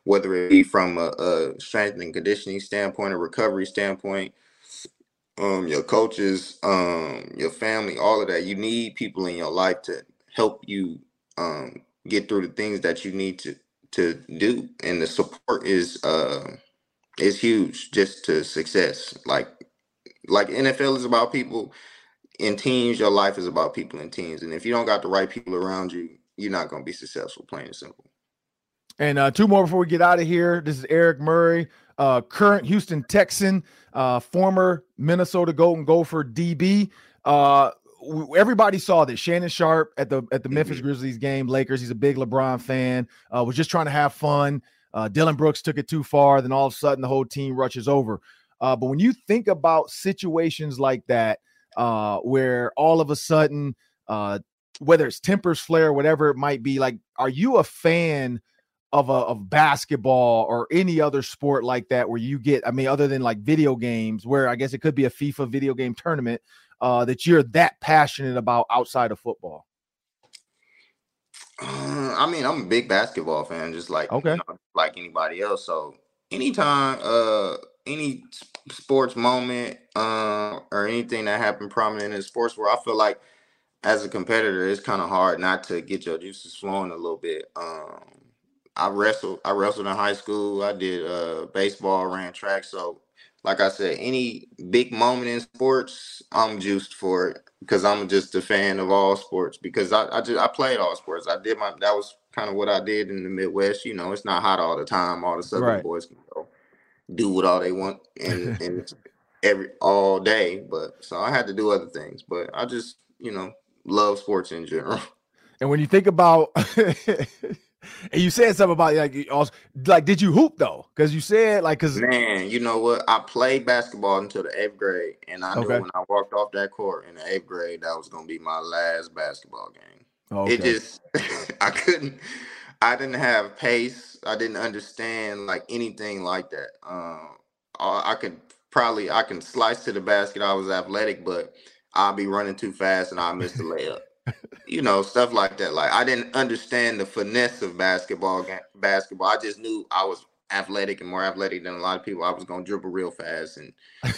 S4: whether it be from a, a strength and conditioning standpoint a recovery standpoint um your coaches um your family all of that you need people in your life to help you um get through the things that you need to to do and the support is uh is huge just to success like like NFL is about people in teams. Your life is about people in teams, and if you don't got the right people around you, you're not going to be successful. Plain and simple.
S1: And uh, two more before we get out of here. This is Eric Murray, uh, current Houston Texan, uh, former Minnesota Golden Gopher DB. Everybody saw this. Shannon Sharpe at the at the Memphis mm-hmm. Grizzlies game, Lakers. He's a big LeBron fan. Uh, was just trying to have fun. Uh, Dillon Brooks took it too far. Then all of a sudden, the whole team rushes over. Uh, but when you think about situations like that, uh, where all of a sudden, uh, whether it's tempers flare, whatever it might be, like, are you a fan of a of basketball or any other sport like that where you get, I mean, other than like video games, where I guess it could be a FIFA video game tournament, uh, that you're that passionate about outside of football?
S4: Uh, I mean, I'm a big basketball fan, just like okay, you know, like anybody else. So anytime uh any sports moment uh, or anything that happened prominent in sports where I feel like as a competitor, it's kind of hard not to get your juices flowing a little bit. Um, I wrestled. I wrestled in high school. I did uh, baseball, ran track. So, like I said, any big moment in sports, I'm juiced for it because I'm just a fan of all sports. Because I, I just I played all sports. I did my that was kind of what I did in the Midwest. You know, it's not hot all the time. All the Southern right. boys can go do what all they want and, and every all day. But so I had to do other things. But I just, you know, love sports in general.
S1: And when you think about and you said something about like also, like did you hoop though? Because you said like because
S4: man, you know what? I played basketball until the eighth grade, and I knew when I walked off that court in the eighth grade that was gonna be my last basketball game. Okay. It just I couldn't. I didn't have pace. I didn't understand like anything like that. Um, I could probably I can slice to the basket. I was athletic, but I'll be running too fast and I'll miss the layup. You know, stuff like that. Like I didn't understand the finesse of basketball. Basketball. I just knew I was athletic and more athletic than a lot of people. I was gonna dribble real fast and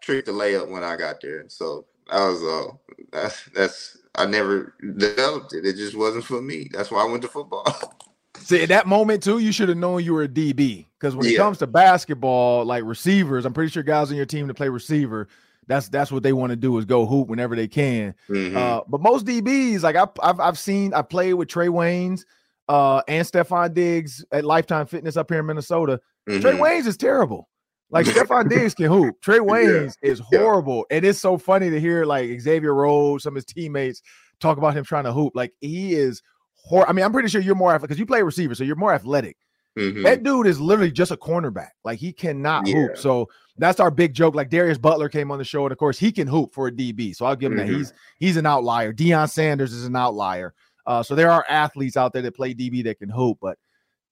S4: trick the layup when I got there. So that was uh that's that's I never developed it. It just wasn't for me. That's why I went to football.
S1: See, at that moment too, you should have known you were a DB because when yeah. it comes to basketball, like receivers, I'm pretty sure guys on your team to play receiver, that's that's what they want to do is go hoop whenever they can. Mm-hmm. Uh, but most DBs, like I, have I've seen, I played with Trae Waynes uh, and Stefon Diggs at Lifetime Fitness up here in Minnesota. Mm-hmm. Trae Waynes is terrible. Like Stefon Diggs can hoop. Trae Waynes yeah. is horrible, yeah. and it's so funny to hear like Xavier Rhodes, some of his teammates talk about him trying to hoop. Like he is. Hor- I mean, I'm pretty sure you're more athletic because you play receiver, so you're more athletic. Mm-hmm. That dude is literally just a cornerback. Like he cannot yeah. hoop. So that's our big joke. Like Darius Butler came on the show, and of course he can hoop for a DB. So I'll give him mm-hmm. that. He's he's an outlier. Deion Sanders is an outlier. Uh, so there are athletes out there that play DB that can hoop, but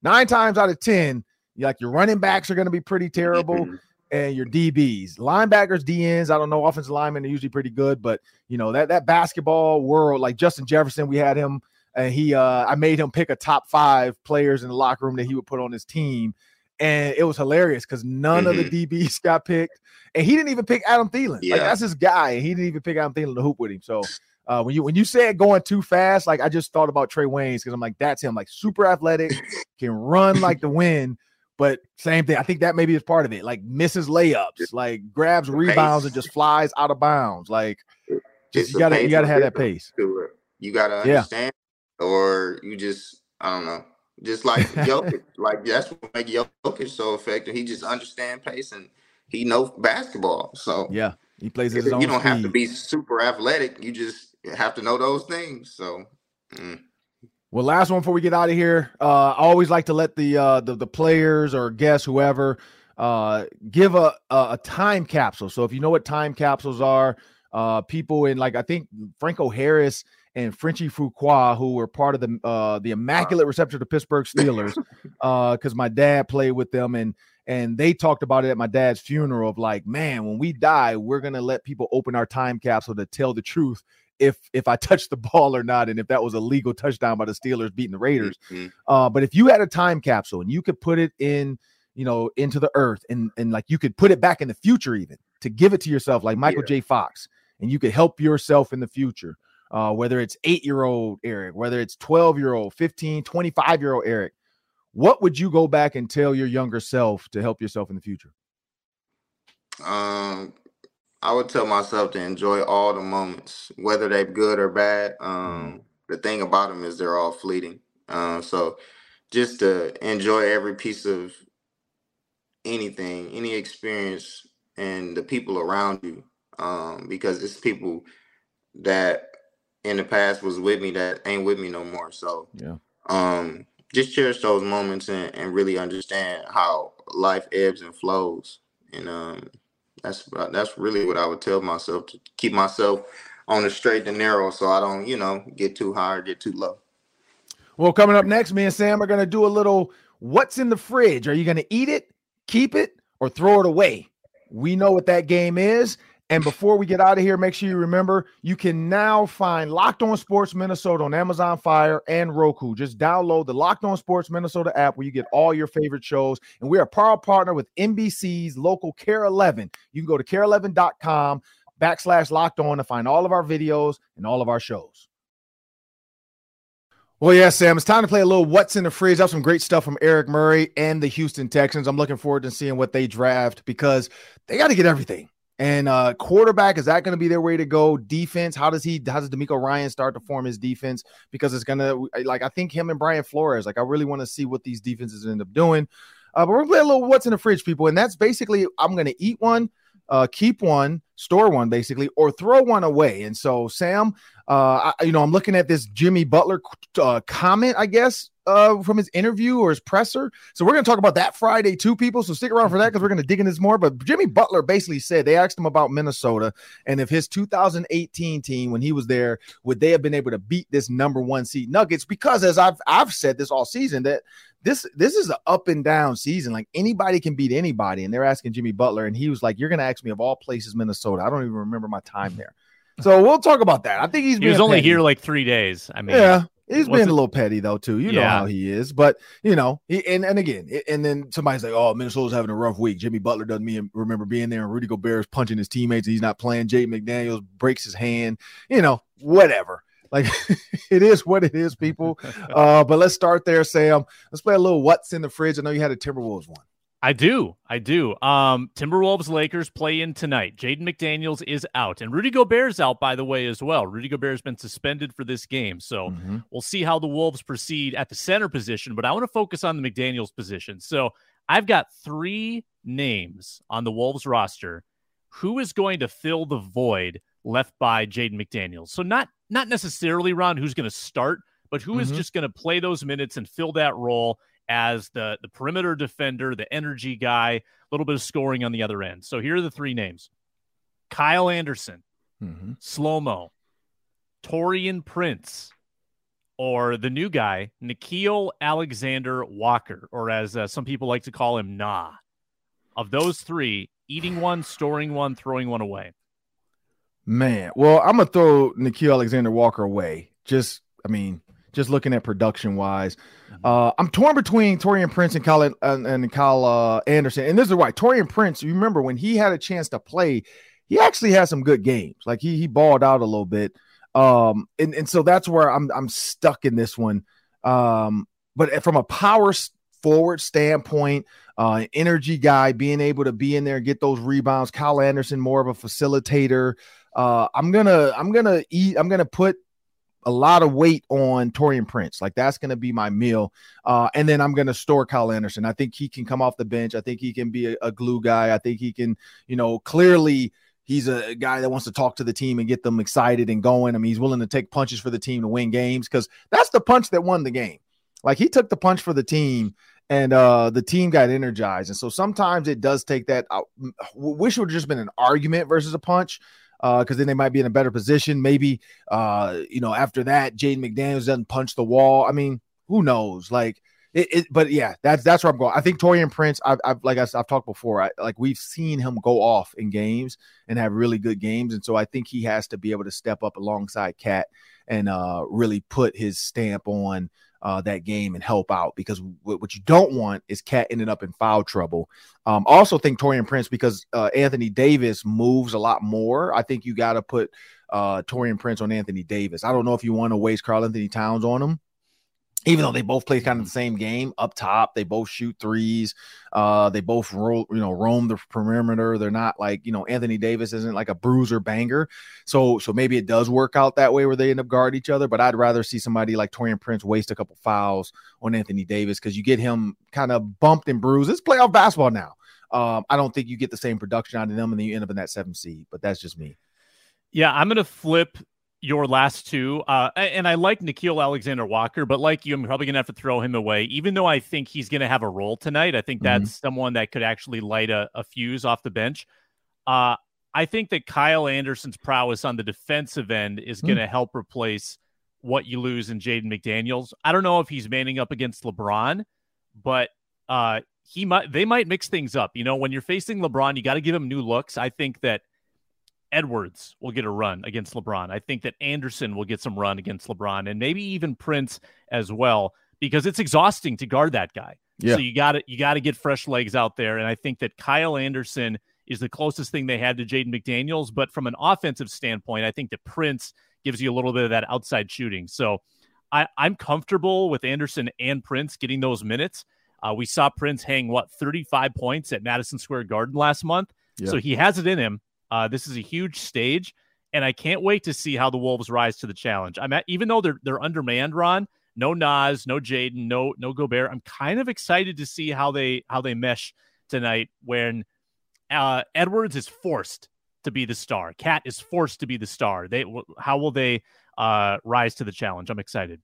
S1: nine times out of ten, like your running backs are going to be pretty terrible. Mm-hmm. And your DBs, linebackers, DNs, I don't know. Offensive linemen are usually pretty good, but you know that that basketball world, like Justin Jefferson, we had him and he uh I made him pick a top five players in the locker room that he would put on his team. And it was hilarious because none mm-hmm. of the mm-hmm. DBs got picked. And he didn't even pick Adam Thielen. Yeah. Like that's his guy. And he didn't even pick Adam Thielen to hoop with him. So uh, when you when you said going too fast, like I just thought about Trae Waynes because I'm like, that's him, like super athletic, can run like the wind. But same thing, I think that maybe is part of it. Like misses layups, like grabs rebounds and just flies out of bounds. Like just you gotta you gotta have that pace.
S4: You gotta understand or you just I don't know, just like Jokic, like that's what make Jokic so effective. He just understand pace and he knows basketball. So
S1: yeah, he plays his own.
S4: You don't
S1: speed.
S4: have to be super athletic. You just have to know those things. So. Mm.
S1: Well, last one before we get out of here. Uh, I always like to let the uh, the, the players or guests, whoever, uh, give a, a time capsule. So if you know what time capsules are, uh, people in like I think Franco Harris and Frenchie Fuqua, who were part of the uh, the Immaculate Reception to Pittsburgh Steelers, because uh, my dad played with them, and and they talked about it at my dad's funeral of like, man, when we die, we're gonna let people open our time capsule to tell the truth if if I touched the ball or not, and if that was a legal touchdown by the Steelers beating the Raiders. Mm-hmm. Uh, but if you had a time capsule and you could put it in, you know, into the earth, and and like you could put it back in the future even to give it to yourself, like Michael yeah. J. Fox, and you could help yourself in the future uh, whether it's eight year old Eric, whether it's 12 year old, 15, 25 year old Eric, what would you go back and tell your younger self to help yourself in the future?
S4: Um, I would tell myself to enjoy all the moments, whether they're good or bad. Um, mm-hmm. the thing about them is they're all fleeting. Uh, so just to enjoy every piece of anything, any experience, and the people around you, um, because it's people that in the past was with me that ain't with me no more. So
S1: yeah,
S4: um, just cherish those moments and, and really understand how life ebbs and flows. And um, that's that's really what I would tell myself to keep myself on the straight and narrow, so I don't, you know, get too high or get too low.
S1: Well, coming up next, me and Sam are gonna do a little what's in the fridge. Are you gonna eat it, keep it, or throw it away? We know what that game is. And before we get out of here, make sure you remember you can now find Locked On Sports Minnesota on Amazon Fire and Roku. Just download the Locked On Sports Minnesota app where you get all your favorite shows. And we are a proud partner with NBC's local KARE 11. You can go to kare11.com backslash locked on to find all of our videos and all of our shows. Well, yeah, Sam, it's time to play a little What's in the Fridge. I have some great stuff from Eric Murray and the Houston Texans. I'm looking forward to seeing what they draft because they got to get everything. And uh, quarterback is that going to be their way to go? Defense, how does he? How does DeMeco Ryans start to form his defense? Because it's gonna like I think him and Brian Flores. Like I really want to see what these defenses end up doing. Uh, but we're gonna play a little what's in the fridge, people, and that's basically I'm gonna eat one, uh, keep one, store one, basically, or throw one away. And so, Sam, uh, I, you know, I'm looking at this Jimmy Butler uh, comment, I guess, uh, from his interview or his presser. So we're going to talk about that Friday too, people. So stick around for that because we're going to dig in this more. But Jimmy Butler basically said they asked him about Minnesota and if his 2018 team, when he was there, would they have been able to beat this number one seed Nuggets? Because as I've I've said this all season that this this is an up and down season. Like anybody can beat anybody, and they're asking Jimmy Butler, and he was like, "You're going to ask me of all places, Minnesota. I don't even remember my time there." So we'll talk about that. I think he's
S3: he was only petty. here like three days. I mean,
S1: yeah, He's being a little petty though too. You yeah. know how he is, but you know, he, and and again, and then somebody's like, "Oh, Minnesota's having a rough week." Jimmy Butler doesn't mean remember being there, and Rudy Gobert is punching his teammates, and he's not playing. Jay McDaniels breaks his hand. You know, whatever. Like it is what it is, people. Uh, but let's start there, Sam. Let's play a little what's in the fridge. I know you had a Timberwolves one.
S3: I do. I do. Um, Timberwolves Lakers play in tonight. Jaden McDaniels is out, and Rudy Gobert's out, by the way, as well. Rudy Gobert's been suspended for this game. So mm-hmm. we'll see how the Wolves proceed at the center position, but I want to focus on the McDaniels position. So I've got three names on the Wolves roster. Who is going to fill the void left by Jaden McDaniels? So not not necessarily Ron who's going to start, but who mm-hmm. is just going to play those minutes and fill that role as the the perimeter defender, the energy guy, a little bit of scoring on the other end. So here are the three names: Kyle Anderson, mm-hmm. Slow Mo, Taurean Prince, or the new guy Nickeil Alexander Walker, or as uh, some people like to call him, Nah. Of those three, eating one, storing one, throwing one away.
S1: Man, well, I'm gonna throw Nickeil Alexander Walker away. Just, I mean, just looking at production wise. Mm-hmm. Uh, I'm torn between Taurean Prince and Kyle and, and Kyle uh, Anderson, and this is why Taurean Prince. You remember when he had a chance to play, he actually had some good games. Like he he balled out a little bit, um, and and so that's where I'm I'm stuck in this one. Um, but from a power forward standpoint, uh, energy guy, being able to be in there and get those rebounds. Kyle Anderson more of a facilitator. Uh, I'm gonna I'm gonna eat. I'm gonna put a lot of weight on Taurean Prince. Like that's going to be my meal. Uh, and then I'm going to store Kyle Anderson. I think he can come off the bench. I think he can be a, a, glue guy. I think he can, you know, clearly he's a guy that wants to talk to the team and get them excited and going. I mean, he's willing to take punches for the team to win games because that's the punch that won the game. Like he took the punch for the team and uh the team got energized. And so sometimes it does take that. I wish it would have just been an argument versus a punch because uh, then they might be in a better position. Maybe, uh, you know, after that, Jaden McDaniels doesn't punch the wall. I mean, who knows? Like, it, it, but yeah, that's that's where I'm going. I think Taurean Prince. I've, I've like I, have talked before. I, like we've seen him go off in games and have really good games, and so I think he has to be able to step up alongside KAT and uh, really put his stamp on uh, that game and help out because w- what you don't want is KAT ending up in foul trouble. Um, also think Taurean Prince because uh, Anthony Davis moves a lot more. I think you got to put uh, Taurean Prince on Anthony Davis. I don't know if you want to waste Karl-Anthony Towns on him even though they both play kind of the same game up top, they both shoot threes. Uh, they both roll, you know, roam the perimeter. They're not like, you know, Anthony Davis isn't like a bruiser banger. So, so maybe it does work out that way where they end up guard each other. But I'd rather see somebody like Taurean Prince waste a couple fouls on Anthony Davis because you get him kind of bumped and bruised. It's playoff basketball now. Um, I don't think you get the same production out of them and then you end up in that seven seed, but that's just me.
S3: Yeah, I'm going to flip your last two. Uh, and I like Nickeil Alexander Walker, but like you, I'm probably going to have to throw him away, even though I think he's going to have a role tonight. I think mm-hmm. that's someone that could actually light a, a fuse off the bench. Uh, I think that Kyle Anderson's prowess on the defensive end is mm-hmm. going to help replace what you lose in Jaden McDaniels. I don't know if he's manning up against LeBron, but uh, he might. They might mix things up. You know, when you're facing LeBron, you got to give him new looks. I think that Edwards will get a run against LeBron. I think that Anderson will get some run against LeBron and maybe even Prince as well because it's exhausting to guard that guy. Yeah. So you got to you got to get fresh legs out there and I think that Kyle Anderson is the closest thing they had to Jaden McDaniels, but from an offensive standpoint, I think that Prince gives you a little bit of that outside shooting. So I, I'm comfortable with Anderson and Prince getting those minutes. Uh, we saw Prince hang what 35 points at Madison Square Garden last month, yeah. so he has it in him. Uh, this is a huge stage, and I can't wait to see how the Wolves rise to the challenge. I'm at, even though they're they're undermanned, Ron. No Naz, no Jaden, no no Gobert. I'm kind of excited to see how they how they mesh tonight when uh, Edwards is forced to be the star. KAT is forced to be the star. They how will they uh, rise to the challenge. I'm excited.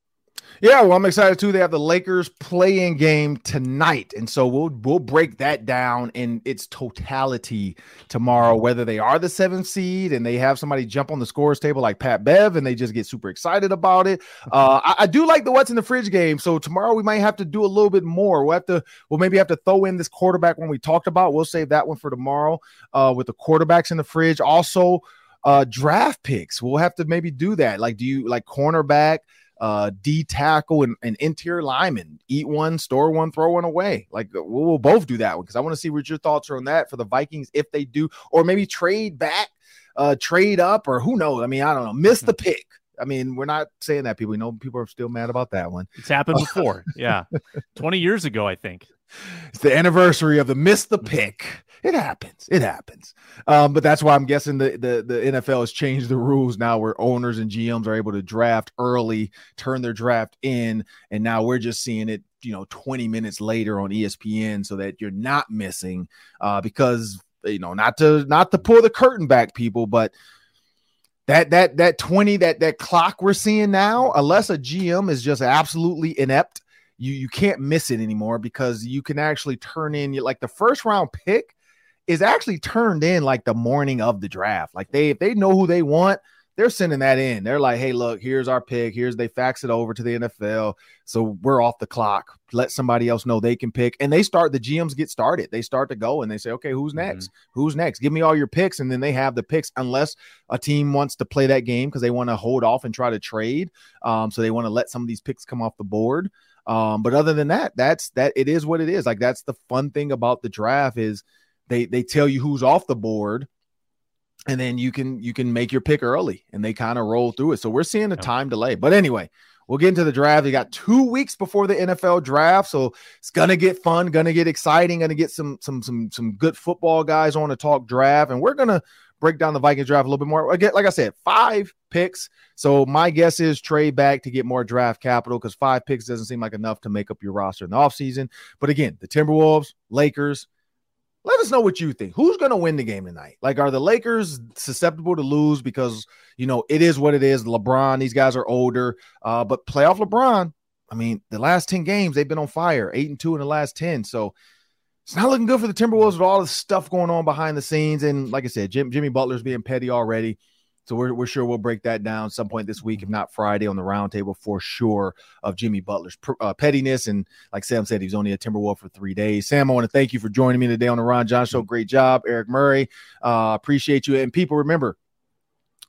S1: Yeah, well, I'm excited too. They have the Lakers playing game tonight, and so we'll we'll break that down in its totality tomorrow. Whether they are the seventh seed and they have somebody jump on the scores table like Pat Bev, and they just get super excited about it. Uh, I, I, do like the what's in the fridge game. So tomorrow we might have to do a little bit more. We'll have to we'll maybe have to throw in this quarterback when we talked about. We'll save that one for tomorrow uh, with the quarterbacks in the fridge. Also, uh, draft picks. We'll have to maybe do that. Like, do you like cornerback? Uh, D tackle and, and interior lineman. Eat one, store one, throw one away. Like we'll, we'll both do that one because I want to see what your thoughts are on that for the Vikings if they do, or maybe trade back, uh, trade up, or who knows? I mean, I don't know. Miss the pick. I mean, we're not saying that people. You know, people are still mad about that one.
S3: It's happened before. yeah, twenty years ago, I think.
S1: It's the anniversary of the miss the pick. It happens. It happens. Um, but that's why I'm guessing the, the the NFL has changed the rules now, where owners and GMs are able to draft early, turn their draft in, and now we're just seeing it, you know, 20 minutes later on ESPN, so that you're not missing. Uh, because you know, not to not to pull the curtain back, people, but that that that 20 that that clock we're seeing now, unless a GM is just absolutely inept you you can't miss it anymore because you can actually turn in like the first round pick is actually turned in like the morning of the draft. Like they if they know who they want, they're sending that in. They're like, hey, look, here's our pick. Here's they fax it over to the NFL. So we're off the clock. Let somebody else know they can pick. And they start the GMs get started. They start to go and they say, okay, who's mm-hmm. next? Mm-hmm. Who's next? Give me all your picks. And then they have the picks unless a team wants to play that game because they want to hold off and try to trade. Um, so they want to let some of these picks come off the board. Um, but other than that, that's that it is what it is. Like that's the fun thing about the draft is they they tell you who's off the board and then you can you can make your pick early and they kind of roll through it. So we're seeing a time delay. But anyway, we'll get into the draft. We got two weeks before the NFL draft, so it's gonna get fun, gonna get exciting, gonna get some some some some good football guys on to talk draft, and we're gonna break down the Vikings draft a little bit more. Again, like I said, five picks. So my guess is trade back to get more draft capital because five picks doesn't seem like enough to make up your roster in the offseason. But again, the Timberwolves, Lakers, let us know what you think. Who's going to win the game tonight? Like, are the Lakers susceptible to lose because, you know, it is what it is? LeBron, these guys are older, uh, but playoff LeBron, I mean, the last 10 games, they've been on fire, eight and two in the last 10. So, it's not looking good for the Timberwolves with all the stuff going on behind the scenes. And like I said, Jim, Jimmy Butler's being petty already. So we're, we're sure we'll break that down some point this week, if not Friday, on the roundtable for sure of Jimmy Butler's uh, pettiness. And like Sam said, he's only a Timberwolf for three days. Sam, I want to thank you for joining me today on the Ron John Show. Great job, Eric Murray. Uh, appreciate you. And people, remember,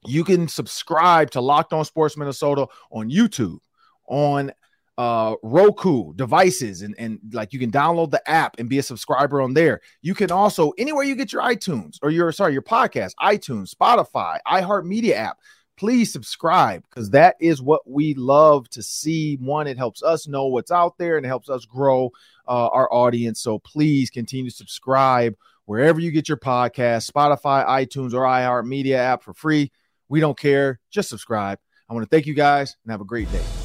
S1: you can subscribe to Locked On Sports Minnesota on YouTube, on uh, Roku devices and, and like you can download the app and be a subscriber on there. You can also anywhere you get your iTunes or your sorry, your podcast, iTunes, Spotify, iHeartMedia app. Please subscribe because that is what we love to see. One, it helps us know what's out there and it helps us grow uh, our audience. So please continue to subscribe wherever you get your podcast, Spotify, iTunes, or iHeartMedia app for free. We don't care. Just subscribe. I want to thank you guys and have a great day.